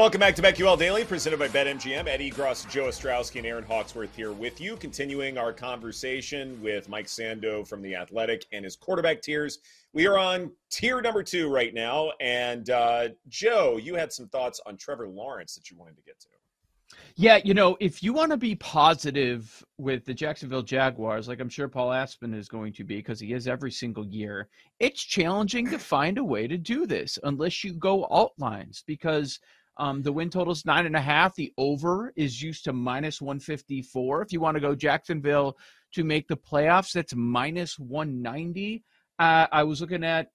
Welcome back to BetQL Daily, presented by BetMGM. Ed Egros, Joe Ostrowski, and Erin Hawksworth here with you, continuing our conversation with Mike Sando from The Athletic and his quarterback tiers. We are on tier number two right now. And uh, Joe, you had some thoughts on Trevor Lawrence that you wanted to get to. Yeah, you know, if you want to be positive with the Jacksonville Jaguars, like I'm sure Paul Aspen is going to be because he is every single year, it's challenging to find a way to do this unless you go alt lines because – um, the win total is nine and a half. The over is used to minus 154. If you want to go Jacksonville to make the playoffs, that's minus 190. Uh, I was looking at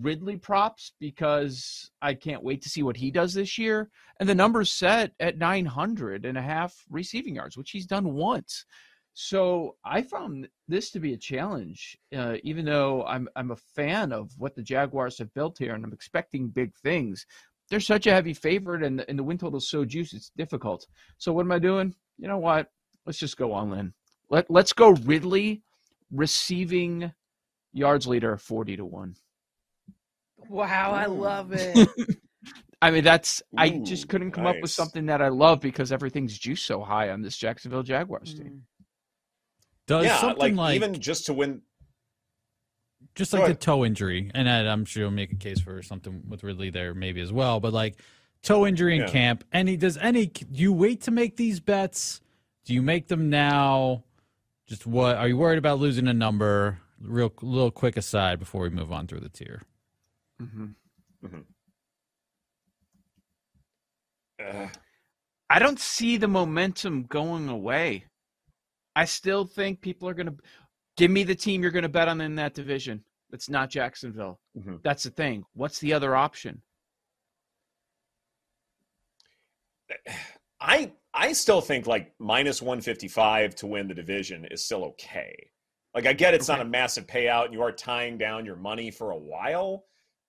Ridley props because I can't wait to see what he does this year. And the number's set at 900 and a half receiving yards, which he's done once. So I found this to be a challenge, uh, even though I'm I'm a fan of what the Jaguars have built here, and I'm expecting big things they're such a heavy favorite and, and the win total is so juicy, it's difficult. So what am I doing? You know what? Let's just go all in. Let let's go Ridley receiving yards leader 40 to 1. Wow, I love it. I mean, that's Ooh, I just couldn't come nice. up with something that I love because everything's juiced so high on this Jacksonville Jaguars team. Mm. Does yeah, something like, like even just to win just like the toe injury, and I'm sure you'll make a case for something with Ridley there maybe as well. But like toe injury in yeah. camp, any does any do you wait to make these bets? Do you make them now? Just what are you worried about losing a number? Real little quick aside before we move on through the tier. Mm-hmm. Mm-hmm. Uh, I don't see the momentum going away. I still think people are going to Give me the team you're going to bet on in that division. That's not Jacksonville. Mm-hmm. That's the thing. What's the other option? I I still think like minus 155 to win the division is still okay. Like I get it's okay. not a massive payout and you are tying down your money for a while,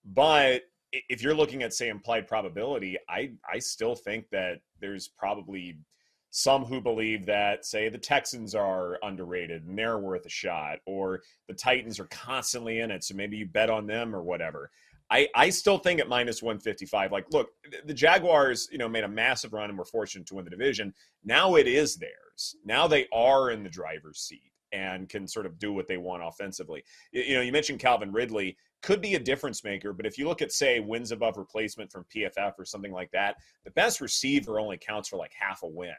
but if you're looking at say implied probability, I I still think that there's probably some who believe that say the texans are underrated and they're worth a shot or the titans are constantly in it so maybe you bet on them or whatever. I i still think at minus 155 like look the jaguars you know made a massive run and were fortunate to win the division. Now it is theirs. Now they are in the driver's seat and can sort of do what they want offensively. You know you mentioned calvin ridley. Could be a difference maker. But if you look at, say, wins above replacement from PFF or something like that, the best receiver only counts for like half a win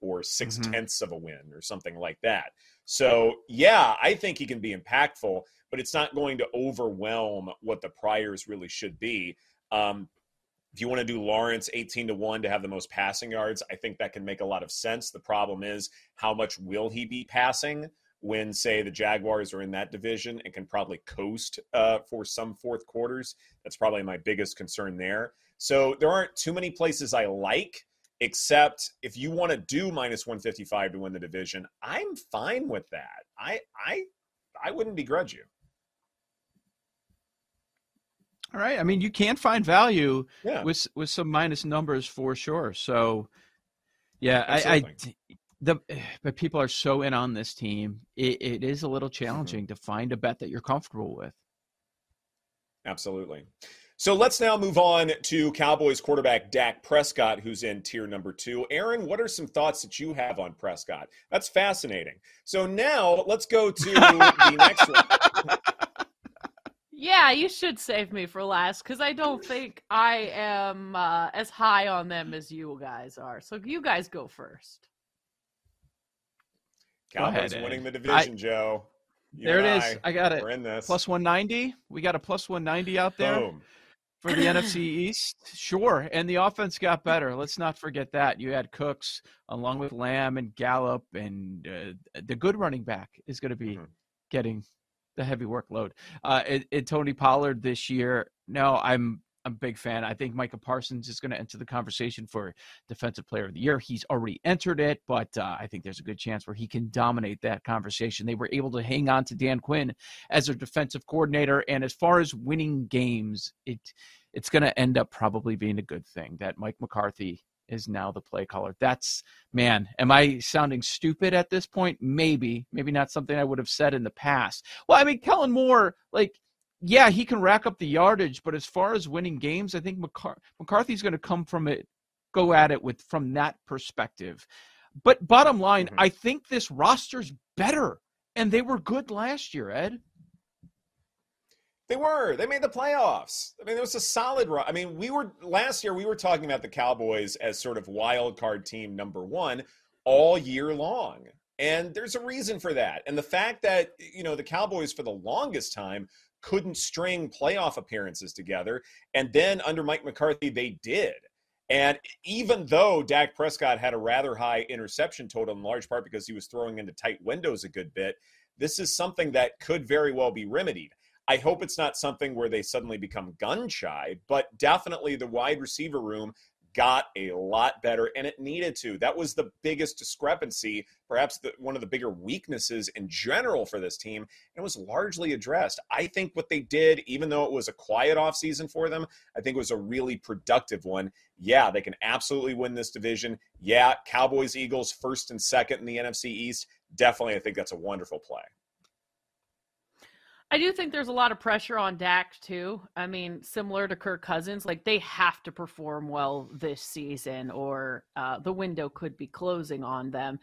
or six mm-hmm. tenths of a win or something like that. So, yeah, I think he can be impactful, but it's not going to overwhelm what the priors really should be. Um, if you want to do Lawrence 18 to 1 to have the most passing yards, I think that can make a lot of sense. The problem is how much will he be passing when, say, the Jaguars are in that division and can probably coast uh, for some fourth quarters? That's probably my biggest concern there. So there aren't too many places I like except if you want to do minus 155 to win the division i'm fine with that i i i wouldn't begrudge you all right i mean you can find value yeah. with with some minus numbers for sure so yeah Absolutely. i i the but people are so in on this team it, it is a little mm-hmm. challenging mm-hmm. to find a bet that you're comfortable with Absolutely. So let's now move on to Cowboys quarterback Dak Prescott, who's in tier number two. Erin, what are some thoughts that you have on Prescott? That's fascinating. So now let's go to the next one. Yeah, you should save me for last because I don't think I am uh, as high on them as you guys are. So you guys go first. Cowboys ahead, winning the division, I, Joe. You there it is. I, I, got it. We're in this. Plus 190. We got a plus 190 out there. Boom for the NFC East? Sure. And the offense got better. Let's not forget that. You had Cooks along with Lamb and Gallup, and uh, the good running back is going to be mm-hmm. getting the heavy workload. Uh, it, it, Tony Pollard this year. No, I'm I'm a big fan. I think Micah Parsons is going to enter the conversation for Defensive Player of the Year. He's already entered it, but uh, I think there's a good chance where he can dominate that conversation. They were able to hang on to Dan Quinn as their defensive coordinator, and as far as winning games, it it's going to end up probably being a good thing that Mike McCarthy is now the play caller. That's man, am I sounding stupid at this point? Maybe, maybe not something I would have said in the past. Well, I mean, Kellen Moore, like yeah, he can rack up the yardage, but as far as winning games, I think McCar- McCarthy's going to come from it go at it with from that perspective. But bottom line, mm-hmm. I think this roster's better, and they were good last year, Ed. They were. They made the playoffs. I mean, it was a solid run. I mean, we were last year. We were talking about the Cowboys as sort of wild card team number one all year long, and there's a reason for that. And the fact that you know the Cowboys for the longest time couldn't string playoff appearances together, and then under Mike McCarthy they did. And even though Dak Prescott had a rather high interception total, in large part because he was throwing into tight windows a good bit, this is something that could very well be remedied. I hope it's not something where they suddenly become gun shy, but definitely the wide receiver room got a lot better and it needed to. That was the biggest discrepancy, perhaps the, one of the bigger weaknesses in general for this team. And it was largely addressed. I think what they did, even though it was a quiet offseason for them, I think it was a really productive one. Yeah, they can absolutely win this division. Yeah, Cowboys, Eagles, first and second in the NFC East. Definitely, I think that's a wonderful play. I do think there's a lot of pressure on Dak too. I mean, similar to Kirk Cousins, like they have to perform well this season, or uh, the window could be closing on them.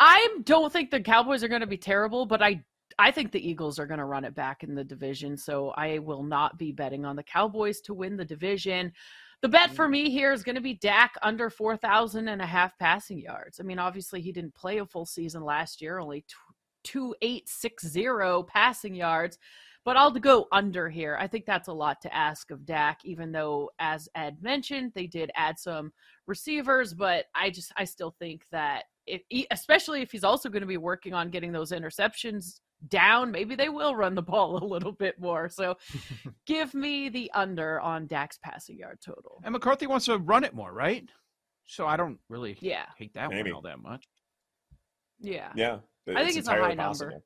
I don't think the Cowboys are going to be terrible, but I I think the Eagles are going to run it back in the division. So I will not be betting on the Cowboys to win the division. The bet for me here is going to be Dak under 4,000 and a half passing yards. I mean, obviously, he didn't play a full season last year, only 2860 passing yards. But I'll go under here. I think that's a lot to ask of Dak, even though, as Ed mentioned, they did add some receivers. But I just, I still think that if, especially if he's also going to be working on getting those interceptions down, maybe they will run the ball a little bit more. So give me the under on Dak's passing yard total. And McCarthy wants to run it more, right? So I don't really yeah. hate that maybe. one all that much. Yeah. Yeah. I think it's a high possible. number.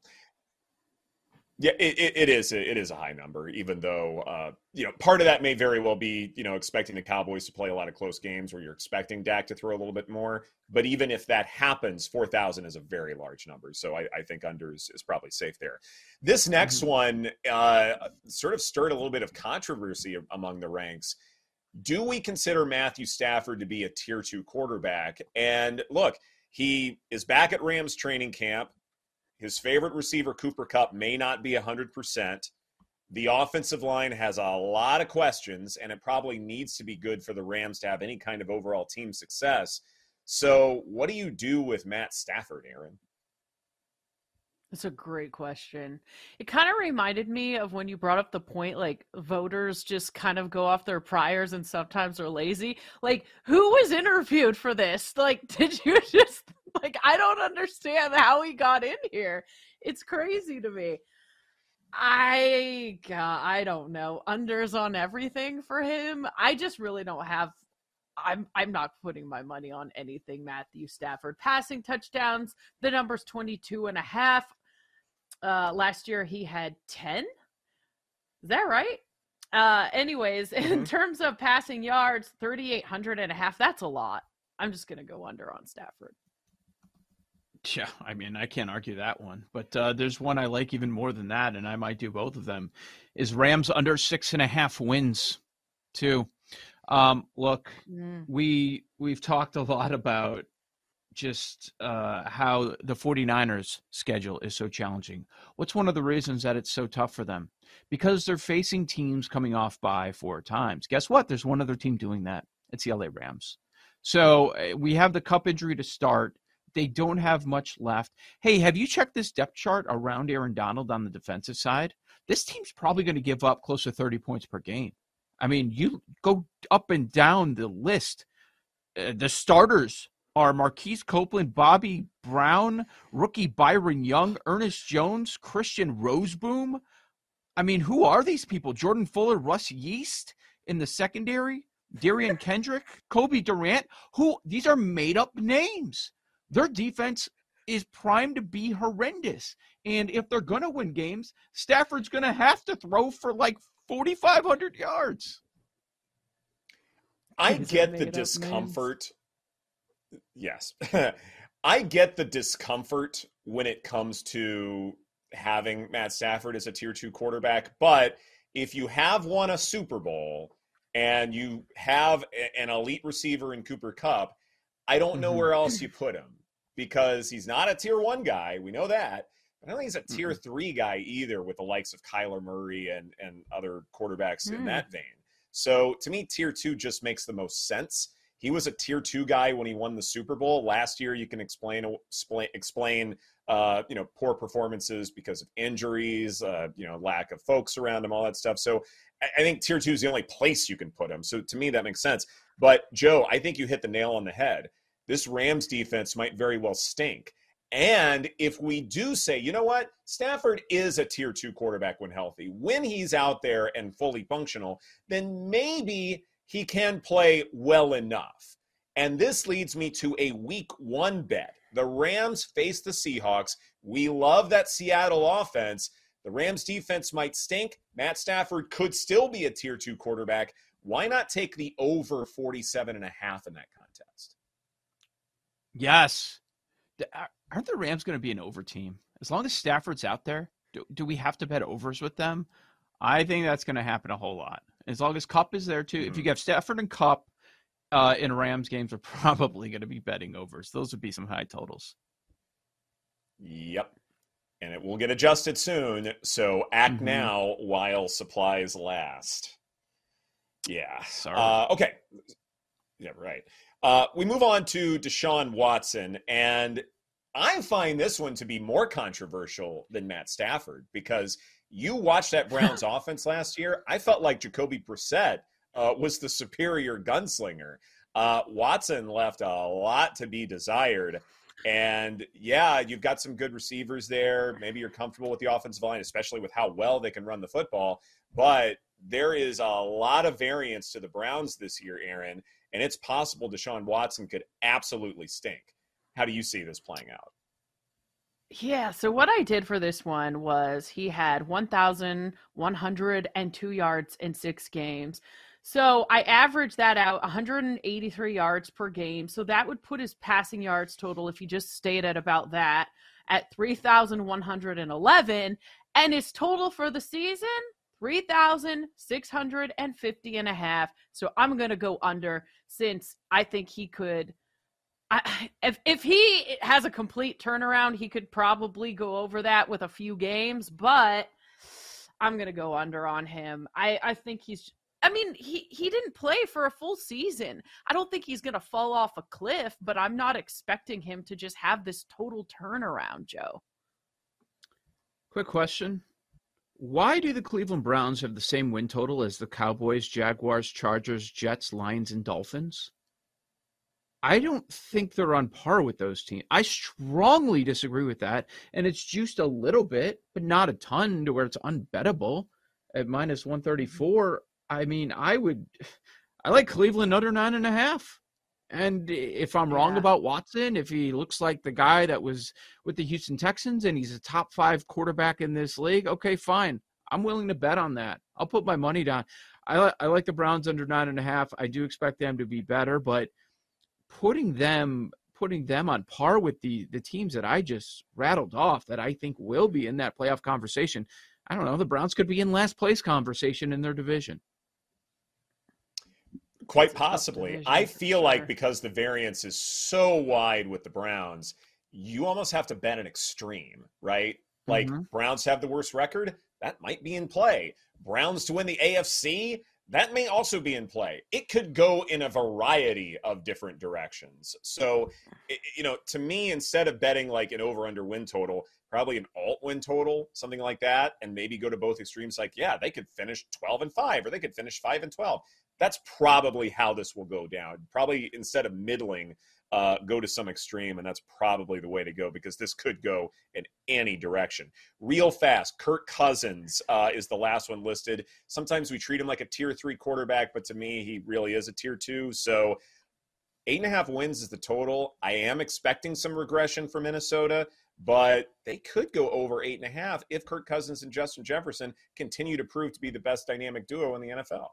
Yeah, it, it is. It is a high number, even though uh, you know part of that may very well be you know expecting the Cowboys to play a lot of close games where you're expecting Dak to throw a little bit more. But even if that happens, four thousand is a very large number. So I, I think under is, is, probably safe there. This next mm-hmm. one uh, sort of stirred a little bit of controversy among the ranks. Do we consider Matthew Stafford to be a tier two quarterback? And look, he is back at Rams training camp. His favorite receiver, Cooper Kupp, may not be 100%. The offensive line has a lot of questions, and it probably needs to be good for the Rams to have any kind of overall team success. So, what do you do with Matt Stafford, Erin? That's a great question. It kind of reminded me of when you brought up the point like voters just kind of go off their priors and sometimes are lazy. Like, who was interviewed for this? Like, did you just like I don't understand how he got in here. It's crazy to me. I God, I don't know. Unders on everything for him. I just really don't have I'm I'm not putting my money on anything Matthew Stafford. Passing touchdowns, the number's 22 and a half. Uh, last year he had 10. Is that right? Uh, anyways, mm-hmm. in terms of passing yards, 3,800 and a half, that's a lot. I'm just going to go under on Stafford. Yeah, I mean, I can't argue that one. But uh, there's one I like even more than that, and I might do both of them. Is Rams under six and a half wins, too. Um, look, mm. we we've talked a lot about just uh, how the 49ers schedule is so challenging. What's one of the reasons that it's so tough for them? Because they're facing teams coming off by four times. Guess what? There's one other team doing that. It's the LA Rams. So eh, we have the Kupp injury to start. They don't have much left. Hey, have you checked this depth chart around Aaron Donald on the defensive side? This team's probably going to give up close to 30 points per game. I mean, you go up and down the list. Uh, the starters are Marquise Copeland, Bobby Brown, rookie Byron Young, Ernest Jones, Christian Rozeboom. I mean, who are these people? Jordan Fuller, Russ Yeast in the secondary, Derion Kendrick, Cobie Durant. Who these are made up names. Their defense is primed to be horrendous. And if they're going to win games, Stafford's going to have to throw for like 4,500 yards. I get the discomfort yes. I get the discomfort when it comes to having Matt Stafford as a tier two quarterback, but if you have won a Super Bowl, and you have an elite receiver in Cooper Kupp, I don't know mm-hmm. where else you put him because he's not a tier one guy. We know that. But I don't think he's a tier mm-hmm. three guy either with the likes of Kyler Murray and, and other quarterbacks mm. in that vein. So to me, tier two just makes the most sense. He was a tier two guy when he won the Super Bowl last year. You can explain explain uh, you know poor performances because of injuries, uh, you know lack of folks around him, all that stuff. So I think tier two is the only place you can put him. So to me, that makes sense. But Joe, I think you hit the nail on the head. This Rams defense might very well stink. And if we do say, you know what, Stafford is a tier two quarterback when healthy, when he's out there and fully functional, then maybe he can play well enough. And this leads me to a week one bet. The Rams face the Seahawks. We love that Seattle offense. The Rams defense might stink. Matt Stafford could still be a tier two quarterback. Why not take the over 47 and a half in that contest? Yes. Aren't the Rams going to be an over team? As long as Stafford's out there, do, do we have to bet overs with them? I think that's going to happen a whole lot. As long as Kupp is there too. Mm-hmm. If you mm-hmm. have Stafford and Kupp uh, in Rams games, are probably going to be betting overs. Those would be some high totals. Yep and it will get adjusted soon. So act mm-hmm. now while supplies last. Yeah. Sorry. Uh, okay. Yeah, right. Uh, we move on to Deshaun Watson, and I find this one to be more controversial than Matt Stafford because you watched that Browns offense last year. I felt like Jacoby Brissett uh, was the superior gunslinger. Uh, Watson left a lot to be desired. And yeah, you've got some good receivers there. Maybe you're comfortable with the offensive line, especially with how well they can run the football. But there is a lot of variance to the Browns this year, Erin, and it's possible Deshaun Watson could absolutely stink. How do you see this playing out? Yeah, so what I did for this one was he had 1,102 yards in six games. So I averaged that out 183 yards per game. So that would put his passing yards total, if he just stayed at about that, at 3,111. And his total for the season, 3,650 and a half. So I'm going to go under since I think he could. I, if if he has a complete turnaround, he could probably go over that with a few games, but I'm gonna go under on him. I I think he's I mean, he he didn't play for a full season. I don't think he's to fall off a cliff, but I'm not expecting him to just have this total turnaround, Joe. Quick question. Why do the Cleveland Browns have the same win total as the Cowboys, Jaguars, Chargers, Jets, Lions, and Dolphins? I don't think they're on par with those teams. I strongly disagree with that. And it's juiced a little bit, but not a ton to where it's unbettable at minus 134. I mean, I would, I like Cleveland under nine and a half. And if I'm wrong yeah. about Watson, if he looks like the guy that was with the Houston Texans and he's a top five quarterback in this league, okay, fine. I'm willing to bet on that. I'll put my money down. I, I like the Browns under nine and a half. I do expect them to be better, but putting them putting them on par with the the teams that I just rattled off that I think will be in that playoff conversation. I don't know. The Browns could be in last place conversation in their division. Quite possibly. I feel sure. like because the variance is so wide with the Browns, you almost have to bet an extreme, right? Like mm-hmm. Browns have the worst record, that might be in play. Browns to win the AFC, that may also be in play. It could go in a variety of different directions. So, you know, to me, instead of betting like an over under win total, probably an alt win total, something like that, and maybe go to both extremes. Like, yeah, they could finish 12 and 5, or they could finish 5 and 12 that's probably how this will go down. Probably instead of middling, uh, go to some extreme, and that's probably the way to go because this could go in any direction. Real fast, Kirk Cousins uh, is the last one listed. Sometimes we treat him like a tier three quarterback, but to me, he really is a tier two. So eight and a half wins is the total. I am expecting some regression for Minnesota, but they could go over eight and a half if Kirk Cousins and Justin Jefferson continue to prove to be the best dynamic duo in the NFL.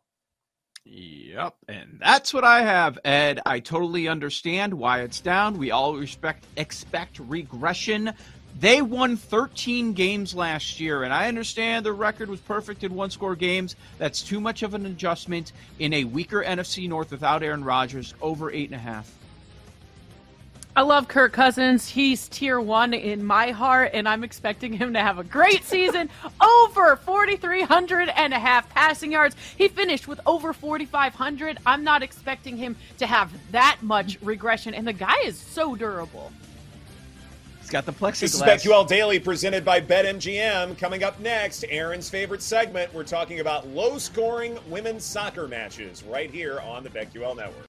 Yep, and that's what I have, Ed. I totally understand why it's down. We all respect expect regression, They won 13 games last year, and I understand the record was perfect in one score games. That's too much of an adjustment in a weaker NFC North without Aaron Rodgers, over eight and a half. I love Kirk Cousins. He's tier one in my heart, and I'm expecting him to have a great season. over 4,300 and a half passing yards. He finished with over 4,500. I'm not expecting him to have that much regression, and the guy is so durable. He's got the plexiglass. This is BetQL Daily presented by BetMGM. Coming up next, Erin's favorite segment. We're talking about low scoring women's soccer matches right here on the BetQL Network.